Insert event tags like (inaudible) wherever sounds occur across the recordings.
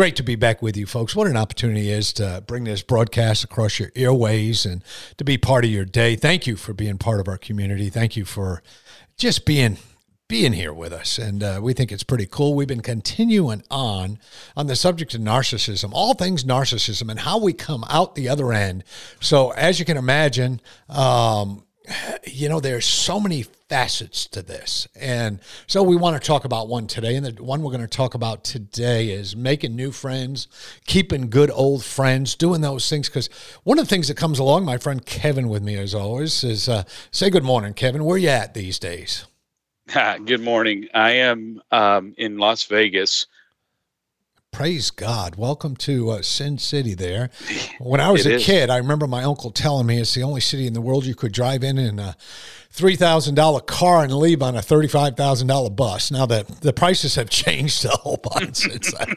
Great to be back with you, folks. What an opportunity it is to bring this broadcast across your airways and to be part of your day. Thank you for being part of our community. Thank you for just being being here with us and uh, we think it's pretty cool we've been continuing on on the subject of narcissism all things narcissism and how we come out the other end so as you can imagine um, you know, there's so many facets to this. And so we want to talk about one today. And the one we're going to talk about today is making new friends, keeping good old friends, doing those things. Because one of the things that comes along, my friend Kevin with me as always, is uh, say good morning, Kevin. Where you at these days? (laughs) good morning. I am um, in Las Vegas Praise God. Welcome to uh, Sin City there. When I was it a is. kid, I remember my uncle telling me it's the only city in the world you could drive in and a $3,000 car and leave on a $35,000 bus. Now, the, the prices have (laughs) changed a whole bunch since then.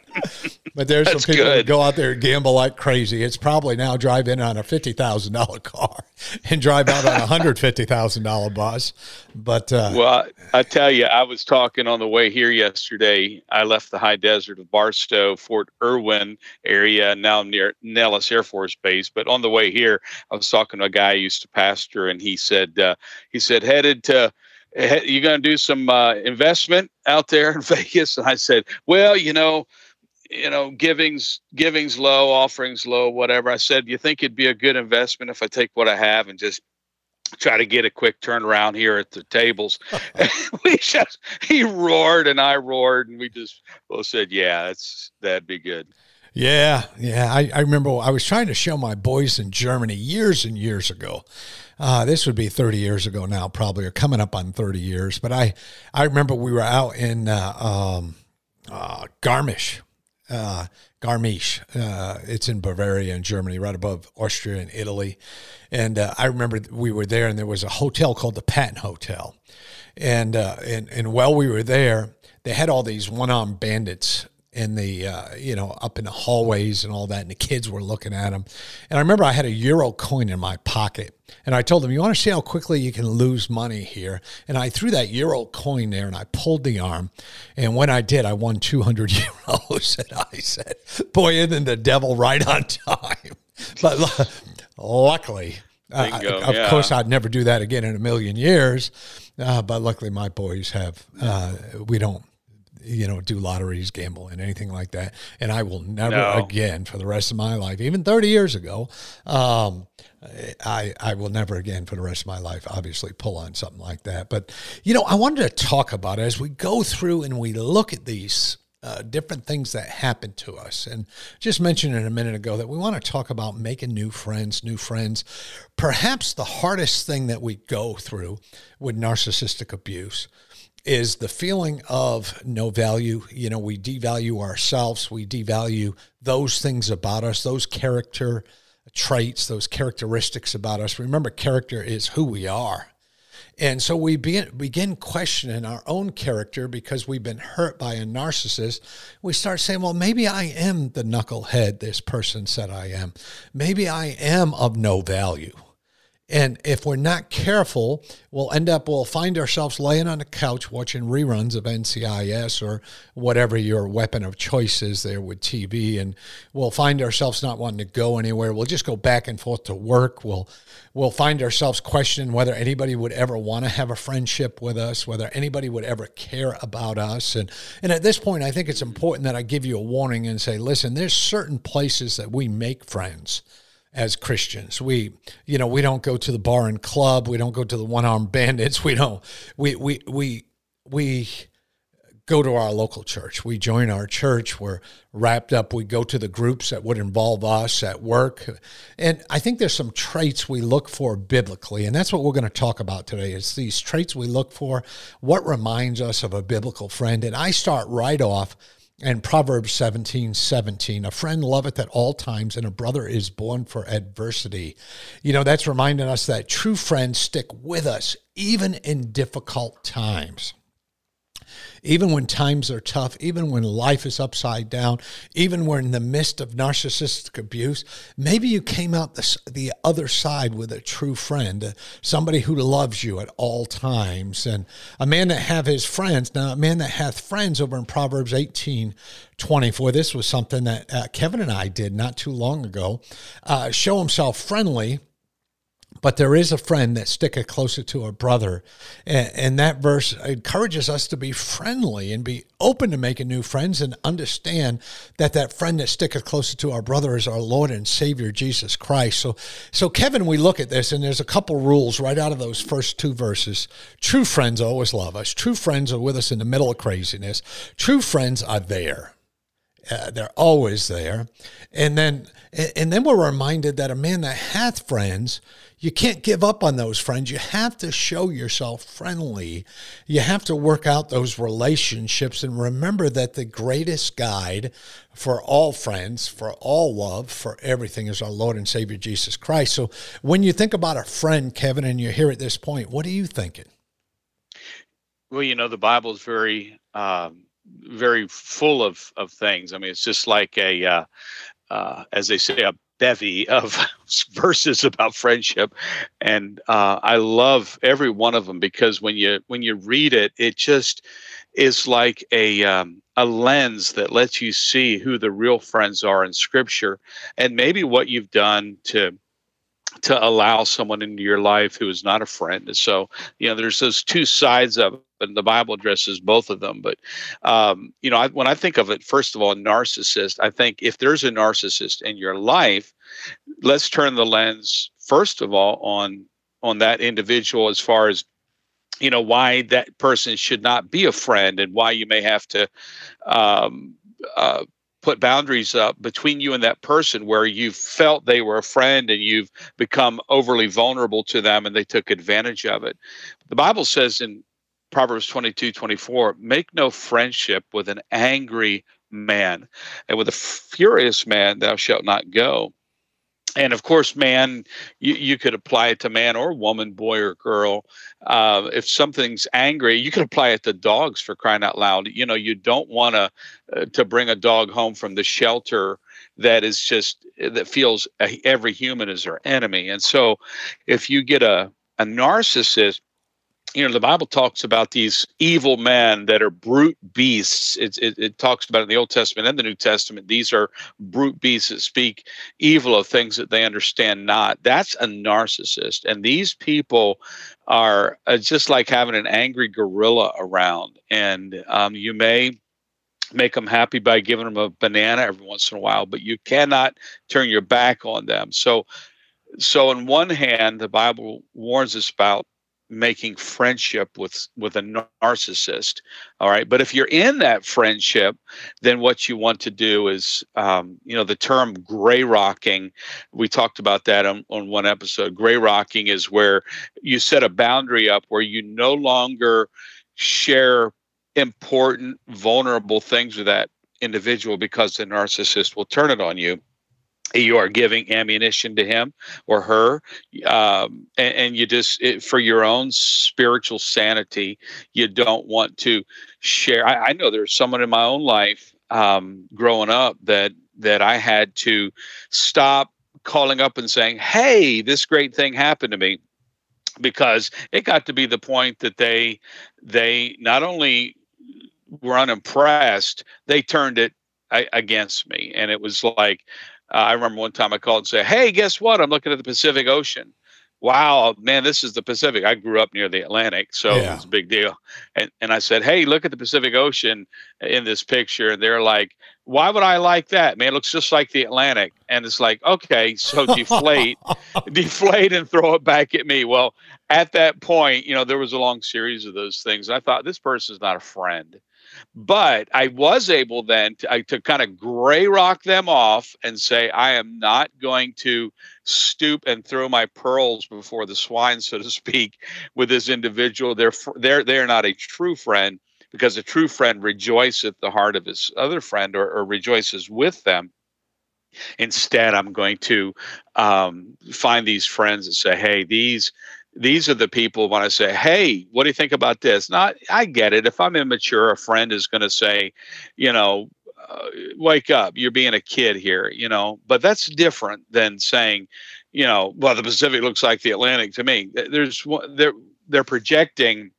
But there's some people good. that go out there and gamble like crazy. It's probably now drive in on a $50,000 car (laughs) and drive out on a $150,000 bus. But, uh, well, I tell you, I was talking on the way here yesterday. I left the high desert of Barstow, Fort Irwin area, now near Nellis Air Force Base. But on the way here, I was talking to a guy I used to pastor, and he said, uh, he said, headed to, you're going to do some uh, investment out there in (laughs) Vegas. And I said, well, you know, you know, giving's giving's low, offerings low, whatever. I said, you think it'd be a good investment if I take what I have and just try to get a quick turnaround here at the tables. (laughs) (laughs) we just he roared and I roared and we just both said, yeah, that's that'd be good. Yeah, yeah. I, I remember I was trying to show my boys in Germany years and years ago. Uh, this would be 30 years ago now, probably, or coming up on 30 years. But I, I remember we were out in uh, um, uh, Garmisch, uh, Garmisch. Uh, it's in Bavaria in Germany, right above Austria and Italy. And uh, I remember we were there, and there was a hotel called the Patton Hotel. And, and, and while we were there, they had all these one-armed bandits in the uh, you know up in the hallways and all that and the kids were looking at them and i remember i had a euro coin in my pocket and i told them you want to see how quickly you can lose money here? And i threw that euro coin there and i pulled the arm and when i did i won 200 (laughs) euros and i said boy isn't the devil right on time. (laughs) But luckily of yeah. course i'd never do that again in a million years uh, but luckily my boys have uh, we don't you know, do lotteries, gamble, and anything like that. And I will never no. again for the rest of my life, even 30 years ago, um, I, I will never again for the rest of my life, obviously, pull on something like that. But, you know, I wanted to talk about it as we go through and we look at these uh, different things that happen to us. And just mentioned it a minute ago that we want to talk about making new friends, new friends. Perhaps the hardest thing that we go through with narcissistic abuse is the feeling of no value. You know, we devalue ourselves, we devalue those things about us, those character traits, those characteristics about us. Remember, character is who we are. And so we begin, questioning our own character because we've been hurt by a narcissist. We start saying, well, maybe I am the knucklehead this person said I am. Maybe I am of no value. And if we're not careful, we'll end up, we'll find ourselves laying on the couch watching reruns of NCIS or whatever your weapon of choice is there with TV. And we'll find ourselves not wanting to go anywhere. We'll just go back and forth to work. We'll, we'll find ourselves questioning whether anybody would ever want to have a friendship with us, whether anybody would ever care about us. And, and at this point, I think it's important that I give you a warning and say, listen, there's certain places that we make friends as Christians. We, you know, we don't go to the bar and club. We don't go to the one armed bandits. (laughs) We don't. We we we we go to our local church. We join our church. We're wrapped up. We go to the groups that would involve us at work. And I think there's some traits we look for biblically. And that's what we're going to talk about today is these traits we look for, what reminds us of a biblical friend. And I start right off and Proverbs 17 17. A friend loveth at all times, and a brother is born for adversity. You know, that's reminding us that true friends stick with us even in difficult times even when times are tough, even when life is upside down, even when in the midst of narcissistic abuse, maybe you came out the, the other side with a true friend, uh, somebody who loves you at all times. And a man that have his friends, now a man that hath friends over in Proverbs 18, 24. This was something that uh, Kevin and I did not too long ago. Uh, show himself friendly but there is a friend that sticketh closer to a brother. And, and, that verse encourages us to be friendly and be open to making new friends and understand that that friend that sticketh closer to our brother is our Lord and Savior, Jesus Christ. So, so Kevin, we look at this and there's a couple rules right out of those first two verses. True friends always love us. True friends are with us in the middle of craziness. True friends are there. Uh, they're always there. And then, and then we're reminded that a man that hath friends you can't give up on those friends. You have to show yourself friendly. You have to work out those relationships and remember that the greatest guide for all friends, for all love, for everything is our Lord and Savior Jesus Christ. So when you think about a friend, Kevin, and you're here at this point, what are you thinking? Well, you know, the Bible is very, um, very full of, of things. I mean, it's just like a, uh, uh, as they say, a bevy of (laughs) verses about friendship. And uh, i love every one of them because when you when you read it it just is like a um, a lens that lets you see who the real friends are in scripture. And maybe what you've done to to allow someone into your life who is not a friend. So, you know, there's those two sides of it, and the Bible addresses both of them. But, um, you know, I, when I think of it, first of all, narcissist, I think if there's a narcissist in your life, let's turn the lens, first of all, on on that individual as far as you know why that person should not be a friend and why you may have to um, uh, put boundaries up between you and that person where you felt they were a friend and you've become overly vulnerable to them and they took advantage of it. The Bible says in Proverbs 22 24, make no friendship with an angry man, and with a furious man thou shalt not go and of course, man, you, you could apply it to man or woman, boy or girl. Uh, if something's angry, you could apply it to dogs for crying out loud. You know, you don't want to uh, to bring a dog home from the shelter that is just that feels every human is their enemy. And so, if you get a a narcissist you know the bible talks about these evil men that are brute beasts. It, it, it, talks about in the old testament and the new testament these are brute beasts that speak evil of things that they understand not. That's a narcissist. And these people are uh, just like having an angry gorilla around. And um, you may make them happy by giving them a banana every once in a while but you cannot turn your back on them. So so on one hand the bible warns us about making friendship with with a narcissist all right? But if you're in that friendship then what you want to do is um, you know the term gray rocking we talked about that on, on one episode. Gray rocking is where you set a boundary up where you no longer share important vulnerable things with that individual because the narcissist will turn it on you you are giving ammunition to him or her um, and, and, you just it, for your own spiritual sanity you don't want to share. I, I know there's someone in my own life um, growing up that that i had to stop calling up and saying hey this great thing happened to me because it got to be the point that they they not only were unimpressed they turned it against me. And it was like uh, I remember one time I called and said, "Hey, guess what? I'm looking at the Pacific Ocean." Wow, man, this is the Pacific. I grew up near the Atlantic, so yeah. it was a big deal. And and I said, "Hey, look at the Pacific Ocean in this picture." And they're like, "Why would I like that? Man, it looks just like the Atlantic." And it's like, "Okay, so (laughs) deflate, deflate, and throw it back at me." Well, at that point, you know, there was a long series of those things. I thought this person's not a friend. But I was able then to, to kind of gray rock them off and say, I am not going to stoop and throw my pearls before the swine, so to speak, with this individual. They're they're they're not a true friend because a true friend rejoiceth the heart of his other friend or, or rejoices with them. Instead, I'm going to um, find these friends and say, hey, these these are the people when I say, "Hey, what do you think about this?" Not, I get it. If I'm immature, a friend is going to say, you know, uh, "Wake up, you're being a kid here," you know. But that's different than saying, you know, well, the Pacific looks like the Atlantic to me. There's they're they're projecting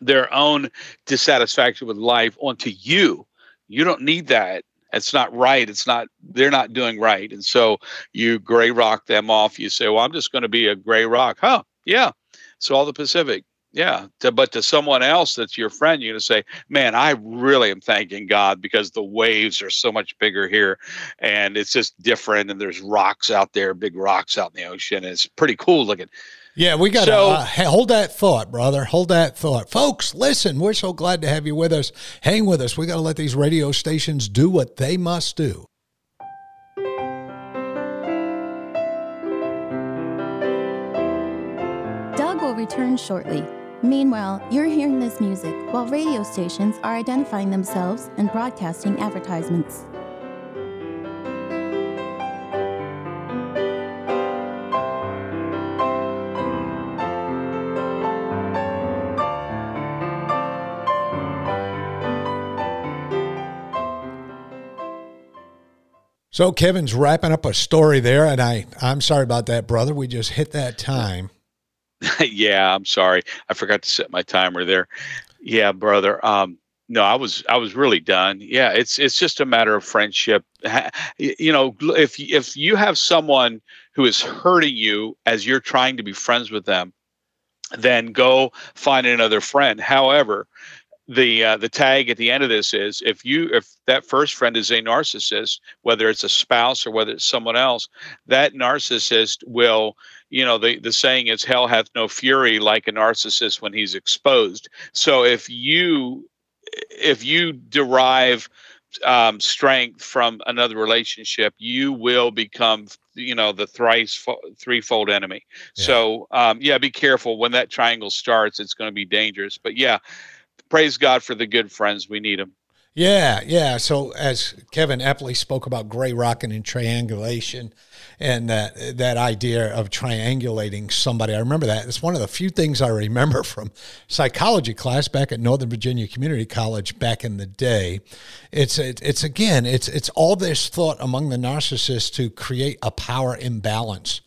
their own dissatisfaction with life onto you. You don't need that. It's not right. It's not, they're not doing right. And so you gray rock them off. You say, well, I'm just going to be a gray rock. Huh? Yeah. So all the Pacific. Yeah. To, but to someone else that's your friend, you're going to say, man, I really am thanking God because the waves are so much bigger here and it's just different. And there's rocks out there, big rocks out in the ocean. it's pretty cool looking. Yeah, we got to so, uh, hold that thought, brother. Hold that thought. Folks, listen, we're so glad to have you with us. Hang with us. We got to let these radio stations do what they must do. Return shortly. Meanwhile, you're hearing this music while radio stations are identifying themselves and broadcasting advertisements. So Kevin's wrapping up a story there, and I I'm sorry about that, brother. We just hit that time. (laughs) yeah, I'm sorry. I forgot to set my timer there. Yeah, brother. Um, no, I was I was really done. Yeah, it's it's just a matter of friendship. (laughs) You know, if if you have someone who is hurting you as you're trying to be friends with them, then go find another friend. However, the uh, the tag at the end of this is if you if that first friend is a narcissist whether it's a spouse or whether it's someone else that narcissist will you know the the saying is hell hath no fury like a narcissist when he's exposed. So if you if you derive um, strength from another relationship you will become you know the thrice threefold enemy. Yeah. so um, yeah be careful. When that triangle starts it's going to be dangerous. But yeah praise God for the good friends. We need them. Yeah, yeah. So as Kevin aptly spoke about gray rocking and triangulation, and that that idea of triangulating somebody, I remember that. It's one of the few things I remember from psychology class back at Northern Virginia Community College back in the day. It's it, it's again, it's it's all this thought among the narcissists to create a power imbalance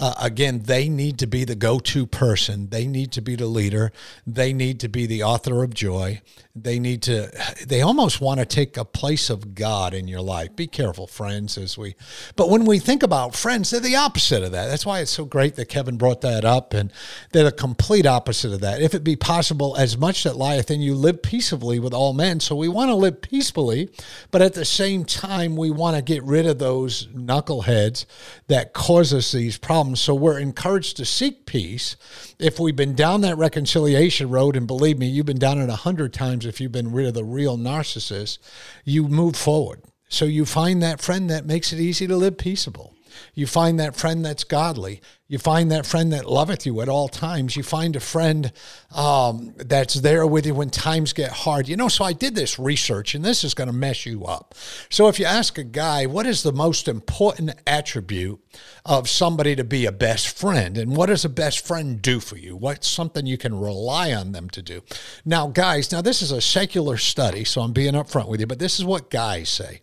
uh, again, they need to be the go to person. They need to be the leader. They need to be the author of joy. They need to, they almost want to take a place of God in your life. Be careful, friends, as we, but when we think about friends, they're the opposite of that. That's why it's so great that Kevin brought that up. And they're the complete opposite of that. If it be possible, as much that lieth in you, live peaceably with all men. So we want to live peacefully, but at the same time, we want to get rid of those knuckleheads that cause us these problems. So we're encouraged to seek peace. If we've been down that reconciliation road, and believe me, you've been down it a hundred times if you've been rid of the real narcissist, you move forward. So you find that friend that makes it easy to live peaceable. You find that friend that's godly. You find that friend that loveth you at all times. You find a friend um, that's there with you when times get hard. You know, so I did this research, and this is going to mess you up. So if you ask a guy, what is the most important attribute of somebody to be a best friend, and what does a best friend do for you? What's something you can rely on them to do? Now, guys, now this is a secular study, so I'm being upfront with you, but this is what guys say.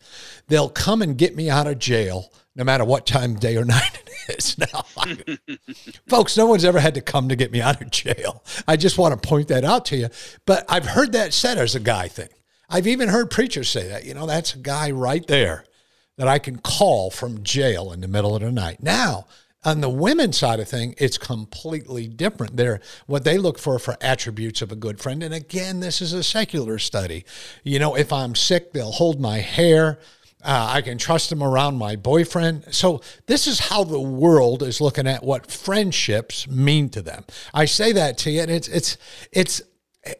They'll come and get me out of jail no matter what time day or (laughs) night it is now. (laughs) Folks, no one's ever had to come to get me out of jail. I just want to point that out to you. But I've heard that said as a guy thing. I've even heard preachers say that. You know, that's a guy right there that I can call from jail in the middle of the night. Now, on the women's side of thing, it's completely different. They're what they look for for attributes of a good friend. And again, this is a secular study. You know, if I'm sick, they'll hold my hair. Uh, I can trust him around my boyfriend. So, this is how the world is looking at what friendships mean to them. I say that to you, and it's, it's, it's,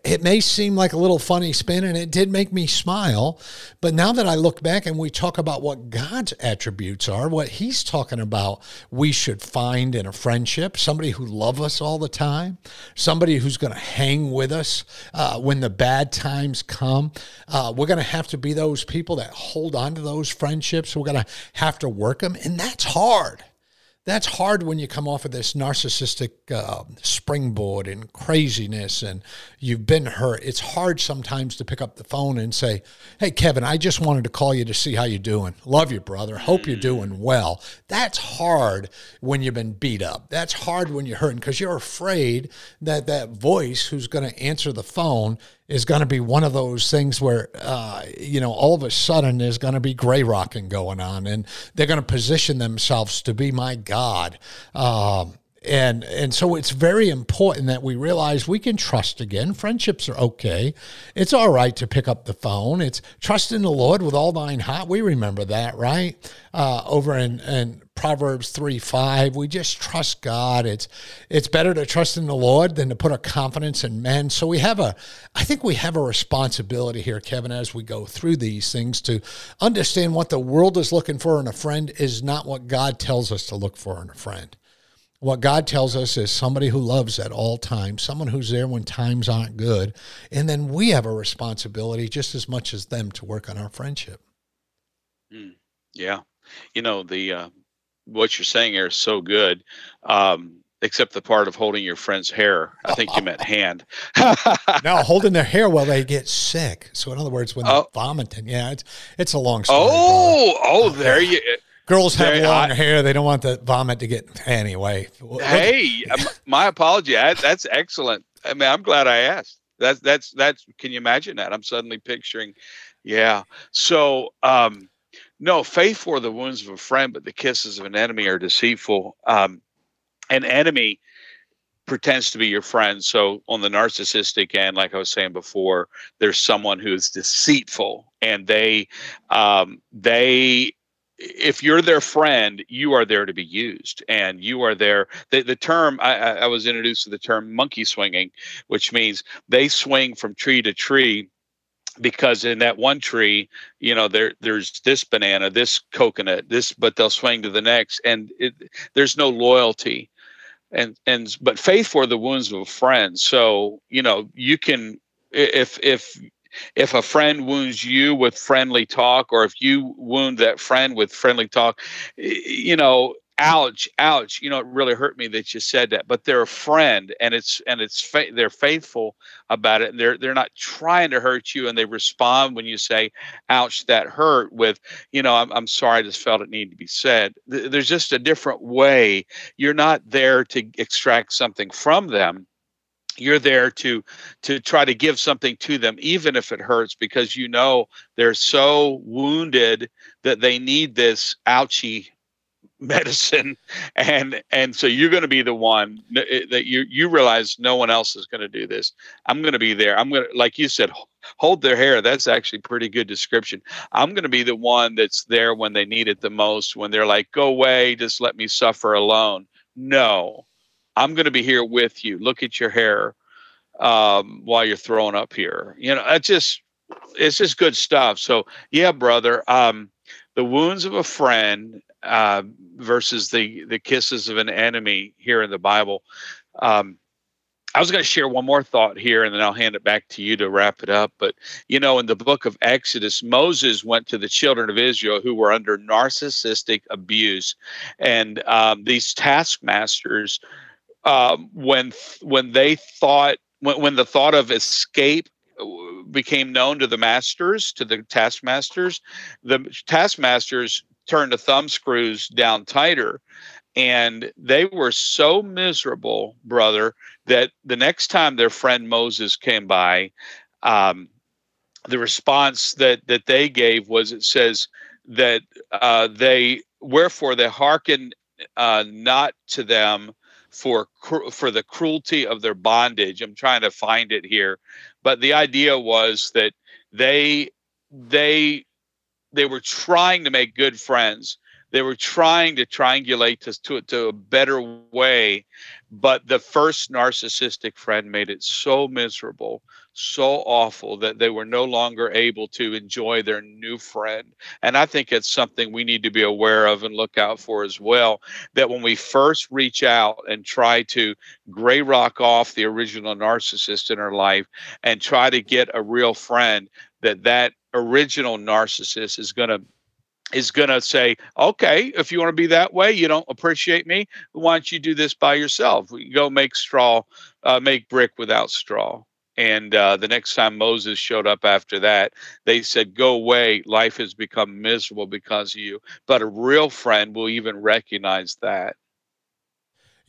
it may seem like a little funny spin and it did make me smile but now that i look back and we talk about what god's attributes are what he's talking about we should find in a friendship somebody who loves us all the time somebody who's going to hang with us uh, when the bad times come. Uh, we're going to have to be those people that hold on to those friendships. We're going to have to work them and that's hard that's hard when you come off of this narcissistic uh, springboard and craziness and you've been hurt. It's hard sometimes to pick up the phone and say, Hey, Kevin, I just wanted to call you to see how you're doing. Love you, brother. Hope you're doing well. That's hard when you've been beat up. That's hard when you're hurting because you're afraid that that voice who's going to answer the phone is going to be one of those things where, uh, you know, all of a sudden there's going to be gray rocking going on and they're going to position themselves to be my God. Um, and and so it's very important that we realize we can trust again. Friendships are okay. It's all right to pick up the phone. It's trust in the lord with all thine heart. We remember that right? Uh, over in, in proverbs 3 5 we just trust god. It's it's better to trust in the lord than to put our confidence in men. So we have a i think we have a responsibility here kevin as we go through these things to understand what the world is looking for in a friend is not what god tells us to look for in a friend what God tells us is somebody who loves at all times, someone who's there when times aren't good. And then we have a responsibility just as much as them to work on our friendship. Mm, yeah. You know, the uh, what you're saying here is so good. Um, except the part of holding your friend's hair. I think you meant hand. (laughs) no, holding their hair while they get sick. So in other words, when they're oh. vomiting, yeah, it's it's a long story. Oh, brother. oh, there you Girls have there, long I, hair. They don't want the vomit to get anyway. Hey, my apology. I, that's excellent. I mean, I'm glad I asked. That's that's that's. Can you imagine that? I'm suddenly picturing. Yeah. So, um, no, faith for the wounds of a friend, but the kisses of an enemy are deceitful. Um, an enemy pretends to be your friend. So on the narcissistic end, like I was saying before, there's someone who's deceitful, and they um, they if you're their friend, you are there to be used, and you are there. The, the term I, I was introduced to the term monkey swinging, which means they swing from tree to tree because in that one tree you know there there's this banana this coconut this but they'll swing to the next and it, there's no loyalty and and but faith for the wounds of a friend so you know you can if if if a friend wounds you with friendly talk or if you wound that friend with friendly talk you know ouch ouch you know it really hurt me that you said that but they're a friend and it's and it's fa- they're faithful about it and they're they're not trying to hurt you and they respond when you say ouch that hurt with you know i'm, I'm sorry i just felt it needed to be said. There's just a different way. You're not there to extract something from them you're there to to try to give something to them even if it hurts because you know they're so wounded that they need this ouchy (laughs) medicine. And and so you're going to be the one eh, that you you realize no one else is going to do this. I'm going to be there. I'm going to like you said hold their hair. That's actually pretty good description. I'm going to be the one that's there when they need it the most when they're like go away. Just let me suffer alone. No I'm going to be here with you. Look at your hair um, while you're throwing up here. You know, it's just it's just good stuff. So yeah, brother. Um, the wounds of a friend uh, versus the the kisses of an enemy here in the Bible. Um, I was going to share one more thought here, and then I'll hand it back to you to wrap it up. But you know, in the book of Exodus, Moses went to the children of Israel who were under narcissistic abuse, and um, these taskmasters um, when when they thought when, when the thought of escape uh, became known to the masters to the taskmasters the taskmasters turned the thumb screws down tighter and they were so miserable brother that the next time their friend moses came by um, the response that that they gave was it says that uh, they wherefore they hearken uh, not to them for for the cruelty of their bondage. I'm trying to find it here, but the idea was that they they they were trying to make good friends. they were trying to triangulate us to, to a better way but the first narcissistic friend made it so miserable so awful that they were no longer able to enjoy their new friend and i think it's something we need to be aware of and look out for as well that when we first reach out and try to gray rock off the original narcissist in our life and try to get a real friend that that original narcissist is going to is going to say, okay, if you want to be that way, you don't appreciate me. Why don't you do this by yourself? We go make straw, uh, make brick without straw. And uh, the next time Moses showed up after that, they said, Go away. Life has become miserable because of you. But a real friend will even recognize that.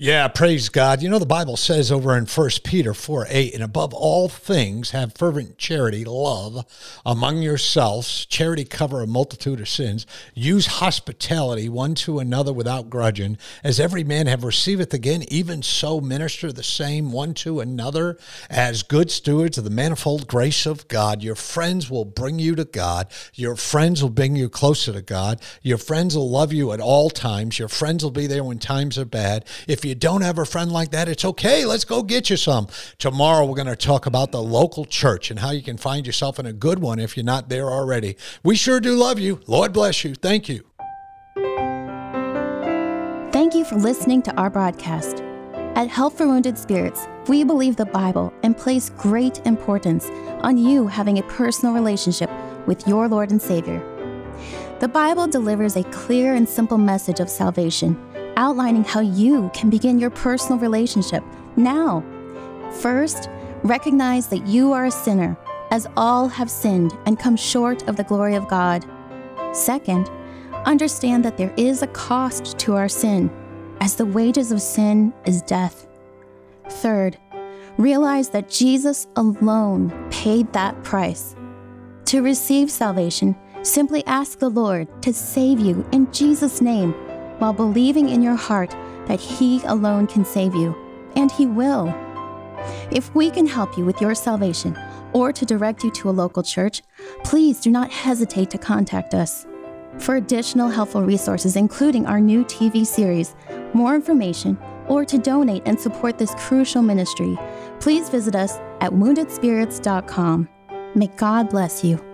Yeah, praise God. You know, the Bible says over in 1 Peter 4 8, and above all things, have fervent charity, love among yourselves. Charity cover a multitude of sins. Use hospitality one to another without grudging. As every man have receiveth again, even so minister the same one to another as good stewards of the manifold grace of God. Your friends will bring you to God. Your friends will bring you closer to God. Your friends will love you at all times. Your friends will be there when times are bad. If you don't have a friend like that, it's okay. Let's go get you some. Tomorrow, we're going to talk about the local church and how you can find yourself in a good one if you're not there already. We sure do love you. Lord bless you. Thank you. Thank you for listening to our broadcast. At Help for Wounded Spirits, we believe the Bible and place great importance on you having a personal relationship with your Lord and Savior. The Bible delivers a clear and simple message of salvation outlining how you can begin your personal relationship now. First, recognize that you are a sinner, as all have sinned and come short of the glory of God. Second, understand that there is a cost to our sin, as the wages of sin is death. Third, realize that Jesus alone paid that price. To receive salvation, simply ask the Lord to save you in Jesus' name while believing in your heart that He alone can save you, and He will. If we can help you with your salvation or to direct you to a local church, please do not hesitate to contact us. For additional helpful resources, including our new TV series, more information, or to donate and support this crucial ministry, please visit us at woundedspirits.com. May God bless you.